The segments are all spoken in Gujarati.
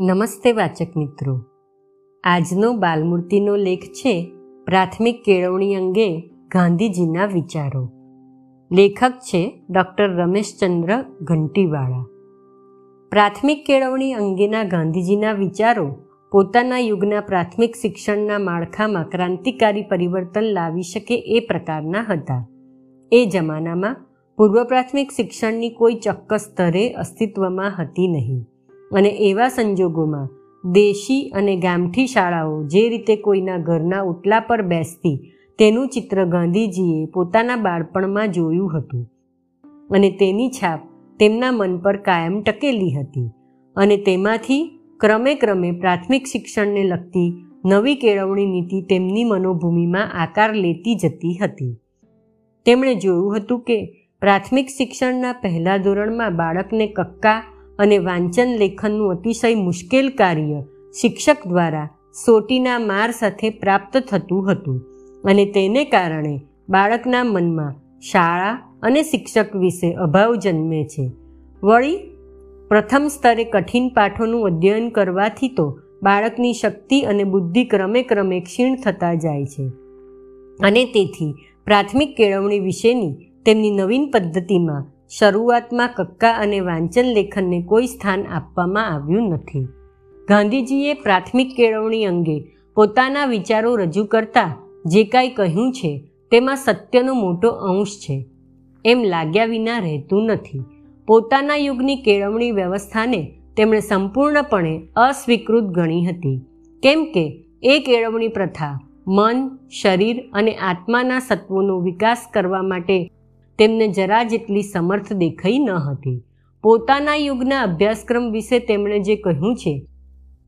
નમસ્તે વાચક મિત્રો. આજનો બાલમૂર્તિનો લેખ છે પ્રાથમિક કેળવણી અંગે ગાંધીજીના વિચારો. લેખક છે ડૉક્ટર રમેશચંદ્ર ઘંટીવાળા. પ્રાથમિક કેળવણી અંગેના ગાંધીજીના વિચારો પોતાના યુગના પ્રાથમિક શિક્ષણના માળખામાં ક્રાંતિકારી પરિવર્તન લાવી શકે એ પ્રકારના હતા. એ જમાનામાં પૂર્વ પ્રાથમિક શિક્ષણની કોઈ ચોક્કસ સ્તરે અસ્તિત્વમાં હતી નહીં. અને એવા સંજોગોમાં દેશી અને ગામઠી શાળાઓ જે રીતે કોઈના ઘરના ઓટલા પર બેસતી, તેનું ચિત્ર ગાંધીજીએ પોતાના બાળપણમાં જોયું હતું. અને તેની છાપ તેમના મન પર કાયમ ટકેલી હતી. અને તેમાંથી ક્રમે ક્રમે પ્રાથમિક શિક્ષણને લગતી નવી કેળવણી નીતિ તેમની મનોભૂમિમાં આકાર લેતી જતી હતી. તેમણે જોયું હતું કે પ્રાથમિક શિક્ષણના પહેલા ધોરણમાં બાળકને કક્કા અને વાંચન લેખનનું અતિશય મુશ્કેલ કાર્ય શિક્ષક દ્વારા સોટીના માર સાથે પ્રાપ્ત થતું હતું અને તેને કારણે બાળકના મનમાં શાળા અને શિક્ષક વિશે અભાવ જન્મે છે. વળી, પ્રથમ સ્તરે કઠિન પાઠોનું અધ્યયન કરવાથી તો બાળકની શક્તિ અને બુદ્ધિ ક્રમે ક્રમે ક્ષીણ થતા જાય છે. અને તેથી પ્રાથમિક કેળવણી વિશેની તેમની નવીન પદ્ધતિમાં શરૂઆતમાં કક્કા અને વાંચન લેખનને કોઈ સ્થાન આપવામાં આવ્યું નથી. ગાંધીજીએ પ્રાથમિક કેળવણી અંગે પોતાના વિચારો રજૂ કરતા જે કાંઈ કહ્યું છે તેમાં સત્યનો મોટો અંશ છે. એમ લાગ્યા વિના રહેતું નથી. પોતાના યુગની કેળવણી વ્યવસ્થાને તેમણે સંપૂર્ણપણે અસ્વીકૃત ગણી હતી. કેમ કે એ કેળવણી પ્રથા મન, શરીર અને આત્માના સત્વોનો વિકાસ કરવા માટે તેમને જરા જેટલી સમર્થ દેખાઈ ન હતી. પોતાના યુગના અભ્યાસક્રમ વિશે તેમણે જે કહ્યું છે,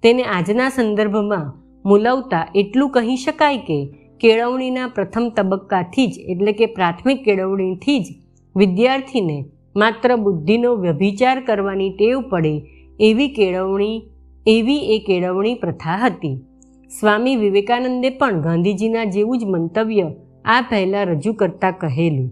તેને આજના સંદર્ભમાં મુલવતા એટલું કહી શકાય કે કેળવણીના પ્રથમ તબક્કાથી જ, એટલે કે પ્રાથમિક કેળવણીથી જ, વિદ્યાર્થીને માત્ર બુદ્ધિનો વ્યભિચાર કરવાની ટેવ પડે એવી કેળવણી, એવી એ કેળવણી પ્રથા હતી. સ્વામી વિવેકાનંદે પણ ગાંધીજીના જેવું જ મંતવ્ય આ પહેલાં રજૂ કરતા કહેલું.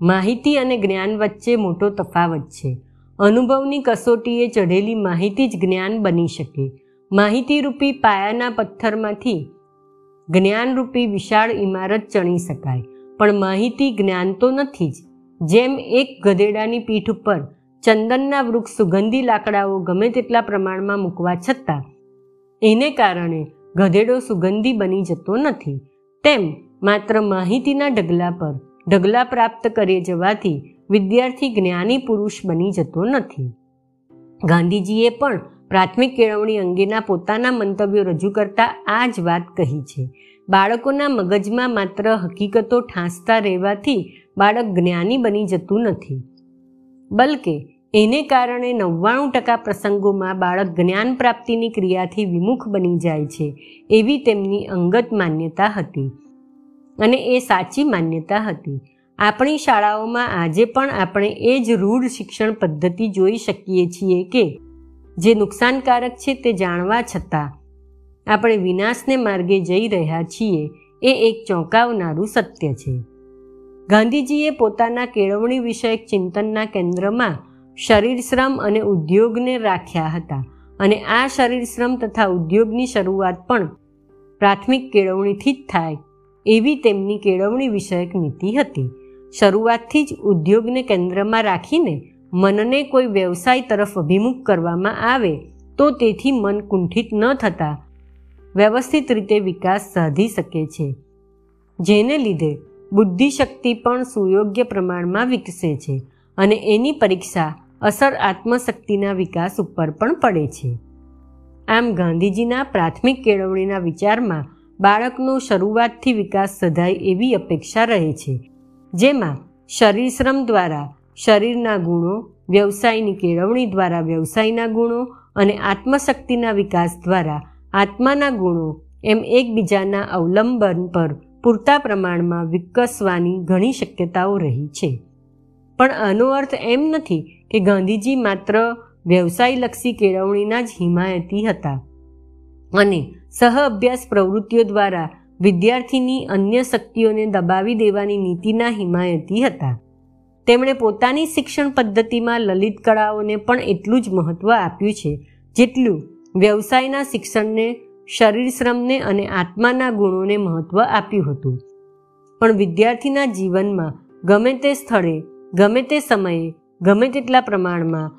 માહિતી અને જ્ઞાન વચ્ચે મોટો તફાવત છે. અનુભવની કસોટીએ ચઢેલી માહિતી જ જ્ઞાન બની શકે. માહિતીરૂપી પાયાના પથ્થરમાંથી જ્ઞાનરૂપી વિશાળ ઇમારત ચણી શકાય. પણ માહિતી જ્ઞાન તો નથી જ. જેમ એક ગધેડાની પીઠ ઉપર ચંદનના વૃક્ષ સુગંધી લાકડાઓ ગમે તેટલા પ્રમાણમાં મૂકવા છતાં, એને કારણે ગધેડો સુગંધી બની જતો નથી. તેમ માત્ર માહિતીના ઢગલા પર ઢગલા પ્રાપ્ત કરી જવાથી વિદ્યાર્થી જ્ઞાની પુરુષ બની જતો નથી. ગાંધીજીએ પણ પ્રાથમિક કેળવણી અંગેના પોતાના મંતવ્યો રજૂ કરતા આ જ વાત કહી છે. બાળકોના મગજમાં માત્ર હકીકતો ઠાંસતા રહેવાથી બાળક જ્ઞાની બની જતું નથી. બલકે, એને કારણે નવ્વાણું ટકા પ્રસંગોમાં બાળક જ્ઞાન પ્રાપ્તિની ક્રિયાથી વિમુખ બની જાય છે, એવી તેમની અંગત માન્યતા હતી. અને એ સાચી માન્યતા હતી. આપણી શાળાઓમાં આજે પણ આપણે એ જ રૂઢ શિક્ષણ પદ્ધતિ જોઈ શકીએ છીએ કે, જે નુકસાનકારક છે તે જાણવા છતાં, આપણે વિનાશને માર્ગે જઈ રહ્યા છીએ, એ એક ચોંકાવનારું સત્ય છે. ગાંધીજીએ પોતાના કેળવણી વિષયક ચિંતનના કેન્દ્રમાં શરીર શ્રમ અને ઉદ્યોગને રાખ્યા હતા અને આ શરીર શ્રમ તથા ઉદ્યોગની શરૂઆત પણ પ્રાથમિક કેળવણીથી જ થાય. એવી તેમની કેળવણી વિષયક નીતિ હતી. શરૂઆતથી જ ઉદ્યોગને કેન્દ્રમાં રાખીને મનને કોઈ વ્યવસાય તરફ અભિમુખ કરવામાં આવે, તો તેથી મન કુંઠિત ન થતાં વ્યવસ્થિત રીતે વિકાસ સાધી શકે છે. જેને લીધે બુદ્ધિશક્તિ પણ સુયોગ્ય પ્રમાણમાં વિકસે છે અને એની પરીક્ષા અસર આત્મશક્તિના વિકાસ ઉપર પણ પડે છે. આમ ગાંધીજીના પ્રાથમિક કેળવણીના વિચારમાં બાળકનો શરૂઆતથી વિકાસ સધાય એવી અપેક્ષા રહે છે. જેમાં શરીર શ્રમ દ્વારા શરીરના ગુણો, વ્યવસાયની કેળવણી દ્વારા વ્યવસાયના ગુણો અને આત્મશક્તિના વિકાસ દ્વારા આત્માના ગુણો એમ એકબીજાના અવલંબન પર પૂરતા પ્રમાણમાં વિકસવાની ઘણી શક્યતાઓ રહી છે. પણ આનો અર્થ એમ નથી કે ગાંધીજી માત્ર વ્યવસાયલક્ષી કેળવણીના જ હિમાયતી હતા. અને સહ અભ્યાસ પ્રવૃત્તિઓ દ્વારા વિદ્યાર્થીની અન્ય શક્તિઓને દબાવી દેવાની નીતિના હિમાયતી હતા. તેમણે પોતાની શિક્ષણ પદ્ધતિમાં લલિત કળાઓને પણ એટલું જ મહત્ત્વ આપ્યું છે, જેટલું વ્યવસાયના શિક્ષણને, શરીર શ્રમને અને આત્માના ગુણોને મહત્વ આપ્યું હતું. પણ વિદ્યાર્થીના જીવનમાં ગમે તે સ્થળે, ગમે તે સમયે, ગમે તેટલા પ્રમાણમાં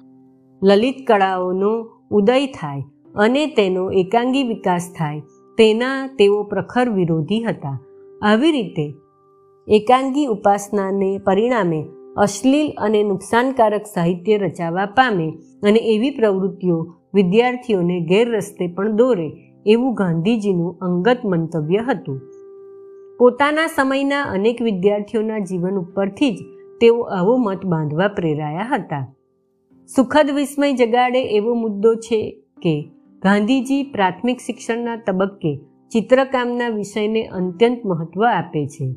લલિત કળાઓનો ઉદય થાય અને તેનો એકાંગી વિકાસ થાય. તેના તેઓ પ્રખર વિરોધી હતા. આવી રીતે એકાંગી ઉપાસનાને પરિણામે અશ્લીલ અને નુકસાનકારક સાહિત્ય રચાવા પામે અને એવી પ્રવૃત્તિઓ વિદ્યાર્થીઓને ગેરરસ્તે પણ દોરે એવું ગાંધીજીનું અંગત મંતવ્ય હતું. પોતાના સમયના અનેક વિદ્યાર્થીઓના જીવન ઉપરથી જ તેઓ આવો મત બાંધવા પ્રેરાયા હતા. સુખદ વિસ્મય જગાડે એવો મુદ્દો છે કે ગાંધીજી પ્રાથમિક શિક્ષણના તબક્કે ચિત્રકામના વિષયને અત્યંત મહત્વ આપે છે.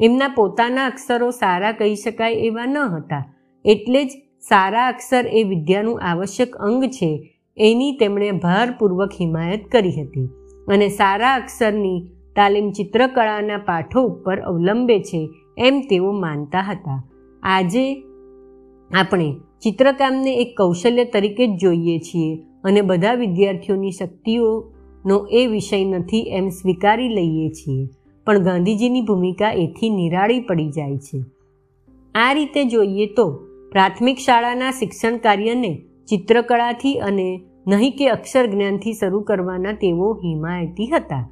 એમના પોતાના અક્ષરો સારા કહી શકાય એવા ન હતા. એટલે જ સારા અક્ષર એ વિદ્યાનું આવશ્યક અંગ છે એની તેમણે ભારપૂર્વક હિમાયત કરી હતી. અને સારા અક્ષરની તાલીમ ચિત્રકળાના પાઠો ઉપર અવલંબે છે એમ તેઓ માનતા હતા. આજે આપણે ચિત્રકામને એક કૌશલ્ય તરીકે જ જોઈએ છીએ. અને બધા વિદ્યાર્થીઓની શક્તિઓનો એ વિષય નથી એમ સ્વીકારી લઈએ છીએ. પણ ગાંધીજીની ભૂમિકા એથી નિરાળી પડી જાય છે. આ રીતે જોઈએ તો પ્રાથમિક શાળાના શિક્ષણ કાર્યને ચિત્રકળાથી અને નહીં કે અક્ષર જ્ઞાનથી શરૂ કરવાના તેઓ હિમાયતી હતા.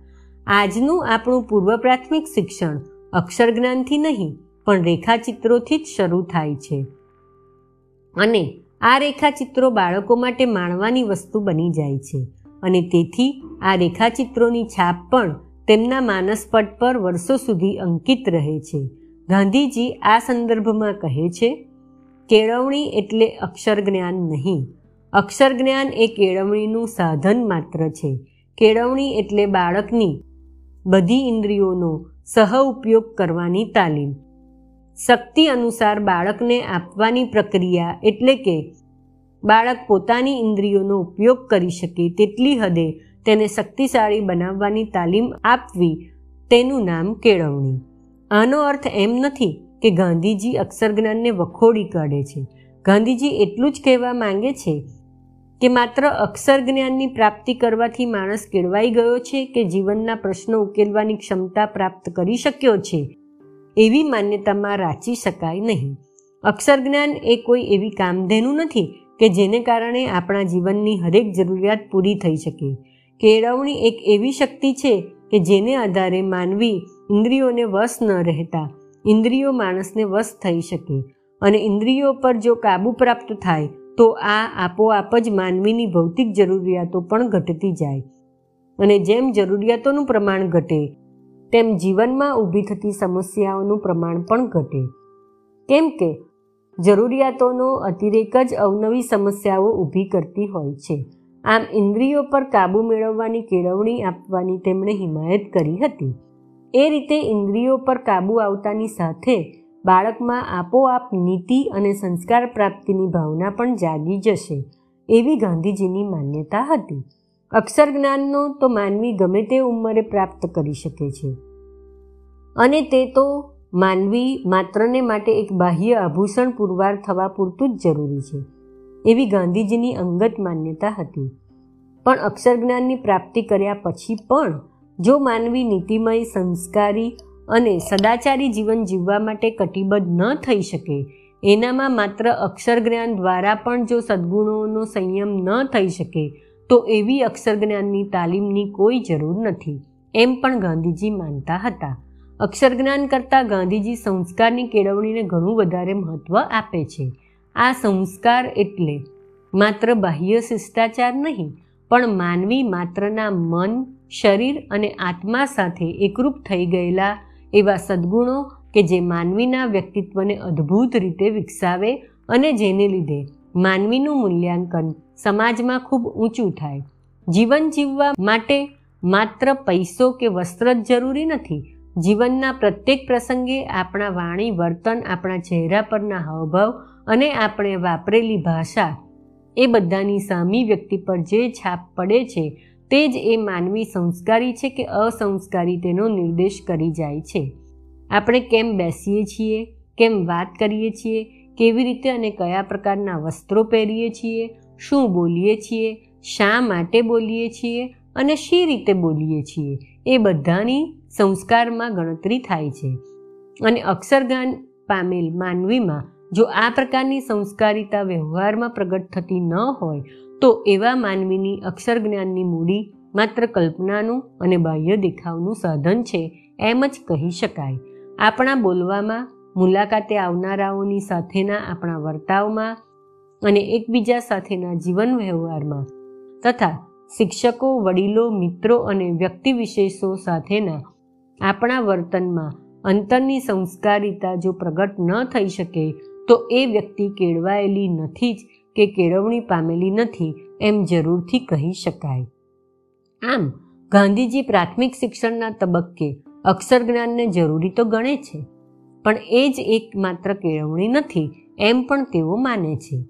આજનું આપણું પૂર્વ પ્રાથમિક શિક્ષણ અક્ષર જ્ઞાનથી નહીં, પણ રેખાચિત્રોથી જ શરૂ થાય છે. અને આ રેખાચિત્રો બાળકો માટે માણવાની વસ્તુ બની જાય છે. અને તેથી આ રેખાચિત્રોની છાપ પણ તેમના માનસપટ પર વર્ષો સુધી અંકિત રહે છે. ગાંધીજી આ સંદર્ભમાં કહે છે, કેળવણી એટલે અક્ષર જ્ઞાન નહીં. અક્ષર જ્ઞાન એ કેળવણીનું સાધન માત્ર છે. કેળવણી એટલે બાળકની બધી ઇન્દ્રિયોનો સહ ઉપયોગ કરવાની તાલીમ. શક્તિ અનુસાર બાળકને આપવાની પ્રક્રિયા એટલે કે બાળક પોતાની ઇન્દ્રિયોનો ઉપયોગ કરી શકે તેટલી હદે તેને શક્તિશાળી બનાવવાની તાલીમ આપવી તેનું નામ કેળવણી. આનો અર્થ એમ નથી કે ગાંધીજી અક્ષર જ્ઞાનને વખોડી કાઢે છે. ગાંધીજી એટલું જ કહેવા માંગે છે કે માત્ર અક્ષર જ્ઞાનની પ્રાપ્તિ કરવાથી માણસ કેળવાઈ ગયો છે કે જીવનના પ્રશ્નો ઉકેલવાની ક્ષમતા પ્રાપ્ત કરી શક્યો છે. એવી માન્યતામાં રાચી શકાય નહીં. અક્ષર જ્ઞાન એ કોઈ એવી કામધેનું નથી કે જેને કારણે આપણા જીવનની હરેક જરૂરિયાત પૂરી થઈ શકે. કેળવણી એક એવી શક્તિ છે કે જેને આધારે માનવી ઇન્દ્રિયોને વશ ન રહેતા, ઇન્દ્રિયો માણસને વશ થઈ શકે અને ઇન્દ્રિયો પર જો કાબુ પ્રાપ્ત થાય, તો આ આપોઆપ જ માનવીની ભૌતિક જરૂરિયાતો પણ ઘટતી જાય. અને જેમ જરૂરિયાતોનું પ્રમાણ ઘટે તેમ જીવનમાં ઊભી થતી સમસ્યાઓનું પ્રમાણ પણ ઘટે. કેમ કે, જરૂરિયાતોનો અતિરેક જ અવનવી સમસ્યાઓ ઊભી કરતી હોય છે. આમ ઇન્દ્રિયો પર કાબૂ મેળવવાની કેળવણી આપવાની તેમણે હિમાયત કરી હતી. એ રીતે ઇન્દ્રિયો પર કાબૂ આવતાની સાથે બાળકમાં આપોઆપ નીતિ અને સંસ્કાર પ્રાપ્તિની ભાવના પણ જાગી જશે, એવી ગાંધીજીની માન્યતા હતી. અક્ષર જ્ઞાનનો તો માનવી ગમે તે ઉંમરે પ્રાપ્ત કરી શકે છે. અને તે તો માનવી માત્રને માટે એક બાહ્ય આભૂષણ પુરવાર થવા પૂરતું જ જરૂરી છે, એવી ગાંધીજીની અંગત માન્યતા હતી. પણ અક્ષર જ્ઞાનની પ્રાપ્તિ કર્યા પછી પણ જો માનવી નીતિમય, સંસ્કારી અને સદાચારી જીવન જીવવા માટે કટિબદ્ધ ન થઈ શકે, એનામાં માત્ર અક્ષર જ્ઞાન દ્વારા પણ જો સદ્ગુણોનો સંયમ ન થઈ શકે તો એવી અક્ષર જ્ઞાનની તાલીમની કોઈ જરૂર નથી. એમ પણ ગાંધીજી માનતા હતા. અક્ષર જ્ઞાન કરતાં ગાંધીજી સંસ્કારની કેળવણીને ઘણું વધારે મહત્ત્વ આપે છે. આ સંસ્કાર એટલે માત્ર બાહ્ય શિષ્ટાચાર નહીં, પણ માનવી માત્રના મન, શરીર અને આત્મા સાથે એકરૂપ થઈ ગયેલા એવા સદ્ગુણો કે જે માનવીના વ્યક્તિત્વને અદ્ભુત રીતે વિકસાવે અને જેને લીધે માનવીનું મૂલ્યાંકન સમાજમાં ખૂબ ઊંચું થાય. જીવન જીવવા માટે માત્ર પૈસો કે વસ્ત્ર જ જરૂરી નથી. જીવનના પ્રત્યેક પ્રસંગે આપણા વાણી, વર્તન, આપણા ચહેરા પરના હાવભાવ અને આપણે વાપરેલી ભાષા એ બધાની સામી વ્યક્તિ પર જે છાપ પડે છે તે જ એ માનવી સંસ્કારી છે કે અસંસ્કારી તેનો નિર્દેશ કરી જાય છે. આપણે કેમ બેસીએ છીએ? કેમ વાત કરીએ છીએ? કેવી રીતે અને કયા પ્રકારના વસ્ત્રો પહેરીએ છીએ, શું બોલીએ છીએ, શા માટે બોલીએ છીએ અને શી રીતે બોલીએ છીએ, એ બધાની સંસ્કારમાં ગણતરી થાય છે. અને અક્ષરગાન પામેલ માનવીમાં જો આ પ્રકારની સંસ્કારિતા વ્યવહારમાં પ્રગટ થતી ન હોય, તો એવા માનવીની અક્ષર જ્ઞાનની મૂડી માત્ર કલ્પનાનું અને બાહ્ય દેખાવનું સાધન છે, એમ જ કહી શકાય. આપણા બોલવામાં મુલાકાતે આવનારાઓની સાથેના આપણા વર્તાવમાં અને એકબીજા સાથેના જીવન વ્યવહારમાં તથા શિક્ષકો, વડીલો, મિત્રો અને વ્યક્તિ વિશેષો સાથેના આપણા વર્તનમાં અંતરની સંસ્કારિતા જો પ્રગટ ન થઈ શકે, તો એ વ્યક્તિ કેળવાયેલી નથી જ કે કેળવણી પામેલી નથી એમ જરૂરથી કહી શકાય. આમ, ગાંધીજી પ્રાથમિક શિક્ષણના તબક્કે અક્ષર જ્ઞાનને જરૂરી તો ગણે છે. પણ એ જ એકમાત્ર કેળવણી નથી, એમ પણ તેઓ માને છે.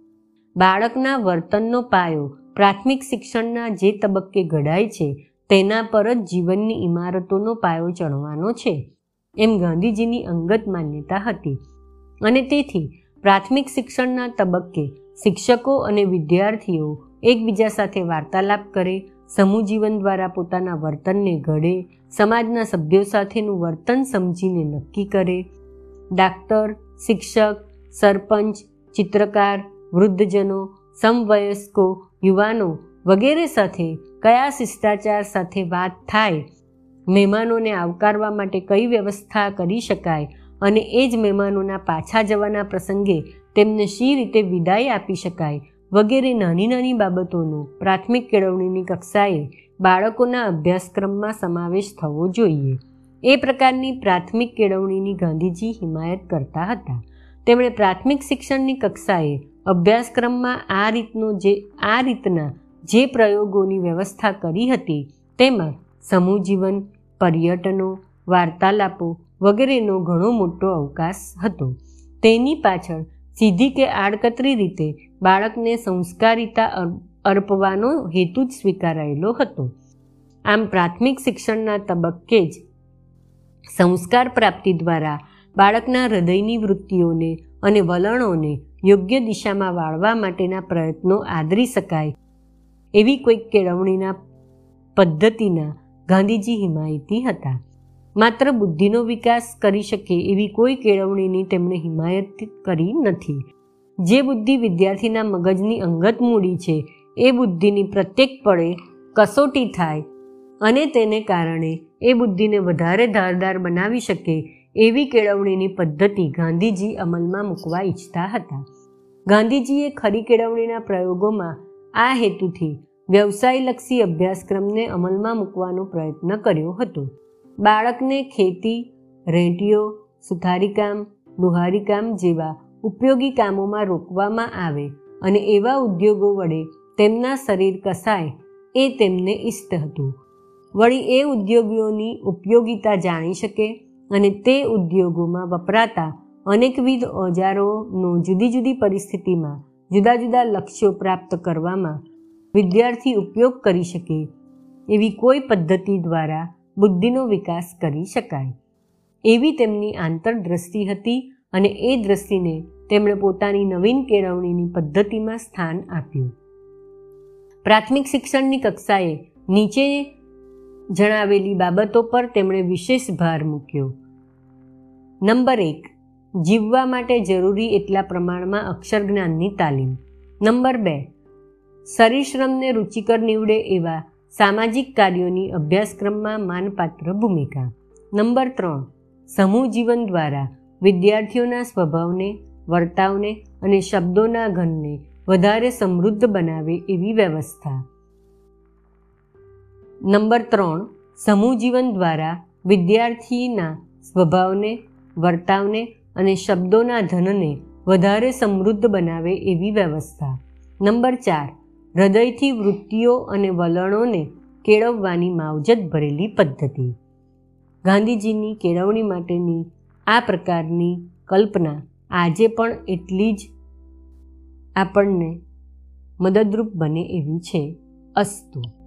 બાળકના વર્તનનો પાયો, પ્રાથમિક શિક્ષણના જે તબક્કે ઘડાય છે, તેના પર જ જીવનની ઇમારતોનો પાયો ચણવાનો છે, એમ ગાંધીજીની અંગત માન્યતા હતી. અને તેથી, પ્રાથમિક શિક્ષણના તબક્કે શિક્ષકો અને વિદ્યાર્થીઓ એકબીજા સાથે વાર્તાલાપ કરે, સમૂહ જીવન દ્વારા પોતાના વર્તનને ઘડે, સમાજના સભ્યો સાથેનું વર્તન સમજીને નક્કી કરે ડાક્ટર, શિક્ષક, સરપંચ, ચિત્રકાર, વૃદ્ધજનો, સમવયસ્કો યુવાનો વગેરે સાથે કયા શિષ્ટાચાર સાથે વાત થાય, મહેમાનોને આવકારવા માટે કઈ વ્યવસ્થા કરી શકાય અને એ જ મહેમાનોના પાછા જવાના પ્રસંગે તેમને શી રીતે વિદાય આપી શકાય વગેરે નાની નાની બાબતોનો પ્રાથમિક કેળવણીની કક્ષાએ બાળકોના અભ્યાસક્રમમાં સમાવેશ થવો જોઈએ. એ પ્રકારની પ્રાથમિક કેળવણીની ગાંધીજી હિમાયત કરતા હતા. તેમણે પ્રાથમિક શિક્ષણની કક્ષાએ અભ્યાસક્રમમાં આ રીતનો જે, આ રીતના જે પ્રયોગોની વ્યવસ્થા કરી હતી, તેમાં સમૂહ જીવન, પર્યટનો, વાર્તાલાપો વગેરેનો ઘણો મોટો અવકાશ હતો. તેની પાછળ સીધી કે આડકતરી રીતે બાળકને સંસ્કારિતા અર્પવાનો હેતુ જ સ્વીકારાયેલો હતો. આમ પ્રાથમિક શિક્ષણના તબક્કે જ સંસ્કાર પ્રાપ્તિ દ્વારા બાળકના હૃદયની વૃત્તિઓને અને વલણોને યોગ્ય દિશામાં વાળવા માટેના પ્રયત્નો આદરી શકાય એવી કોઈક કેળવણીના પદ્ધતિના ગાંધીજી હિમાયતી હતા. માત્ર બુદ્ધિનો વિકાસ કરી શકે એવી કોઈ કેળવણીની તેમણે હિમાયત કરી નથી. જે બુદ્ધિ વિદ્યાર્થીના મગજની અંગત મૂડી છે, એ બુદ્ધિની પ્રત્યેક પળે કસોટી થાય અને તેને કારણે એ બુદ્ધિને વધારે ધારદાર બનાવી શકે એવી કેળવણીની પદ્ધતિ ગાંધીજી અમલમાં મૂકવા ઈચ્છતા હતા. ગાંધીજીએ ખરી કેળવણીના પ્રયોગોમાં આ હેતુથી વ્યવસાયલક્ષી અભ્યાસક્રમને અમલમાં મૂકવાનો પ્રયત્ન કર્યો હતો. બાળકને ખેતી રેંટીઓ સુથારીકામ, લુહારીકામ જેવા ઉપયોગી કામોમાં રોકવામાં આવે અને એવા ઉદ્યોગો વડે તેમના શરીર કસાય એ તેમને ઇષ્ટ હતું. વળી એ ઉદ્યોગોની ઉપયોગિતા જાણી શકે અને તે ઉદ્યોગોમાં વપરાતા અનેકવિધ ઓજારોનો જુદી જુદી પરિસ્થિતિમાં જુદા જુદા લક્ષ્યો પ્રાપ્ત કરવામાં વિદ્યાર્થી ઉપયોગ કરી શકે એવી કોઈ પદ્ધતિ દ્વારા બુદ્ધિનો વિકાસ કરી શકાય. એવી તેમની આંતરદ્રષ્ટિ હતી અને એ દ્રષ્ટિને તેમણે પોતાની નવીન કેળવણીની પદ્ધતિમાં સ્થાન આપ્યું. પ્રાથમિક શિક્ષણની કક્ષાએ નીચે જણાવેલી બાબતો પર તેમણે વિશેષ ભાર મૂક્યો. નંબર એક, જીવવા માટે જરૂરી એટલા પ્રમાણમાં અક્ષર જ્ઞાનની તાલીમ. નંબર બે શરીશ્રમને રુચિકર નીવડે એવા સામાજિક કાર્યોની અભ્યાસક્રમમાં માનપાત્ર ભૂમિકા. નંબર ત્રણ, સમૂહ જીવન દ્વારા વિદ્યાર્થીઓના સ્વભાવને, વર્તાવને અને શબ્દોના ઘનને વધારે સમૃદ્ધ બનાવે એવી વ્યવસ્થા. નંબર ત્રણ, સમૂહ જીવન દ્વારા વિદ્યાર્થીના સ્વભાવને, વર્તાવને અને શબ્દોના ધનને વધારે સમૃદ્ધ બનાવે એવી વ્યવસ્થા. નંબર ચાર, હૃદયથી વૃત્તિઓ અને વલણોને કેળવવાની માવજત ભરેલી પદ્ધતિ. ગાંધીજીની કેળવણી માટેની આ પ્રકારની કલ્પના આજે પણ એટલી જ આપણને મદદરૂપ બને એવી છે. અસ્તુ.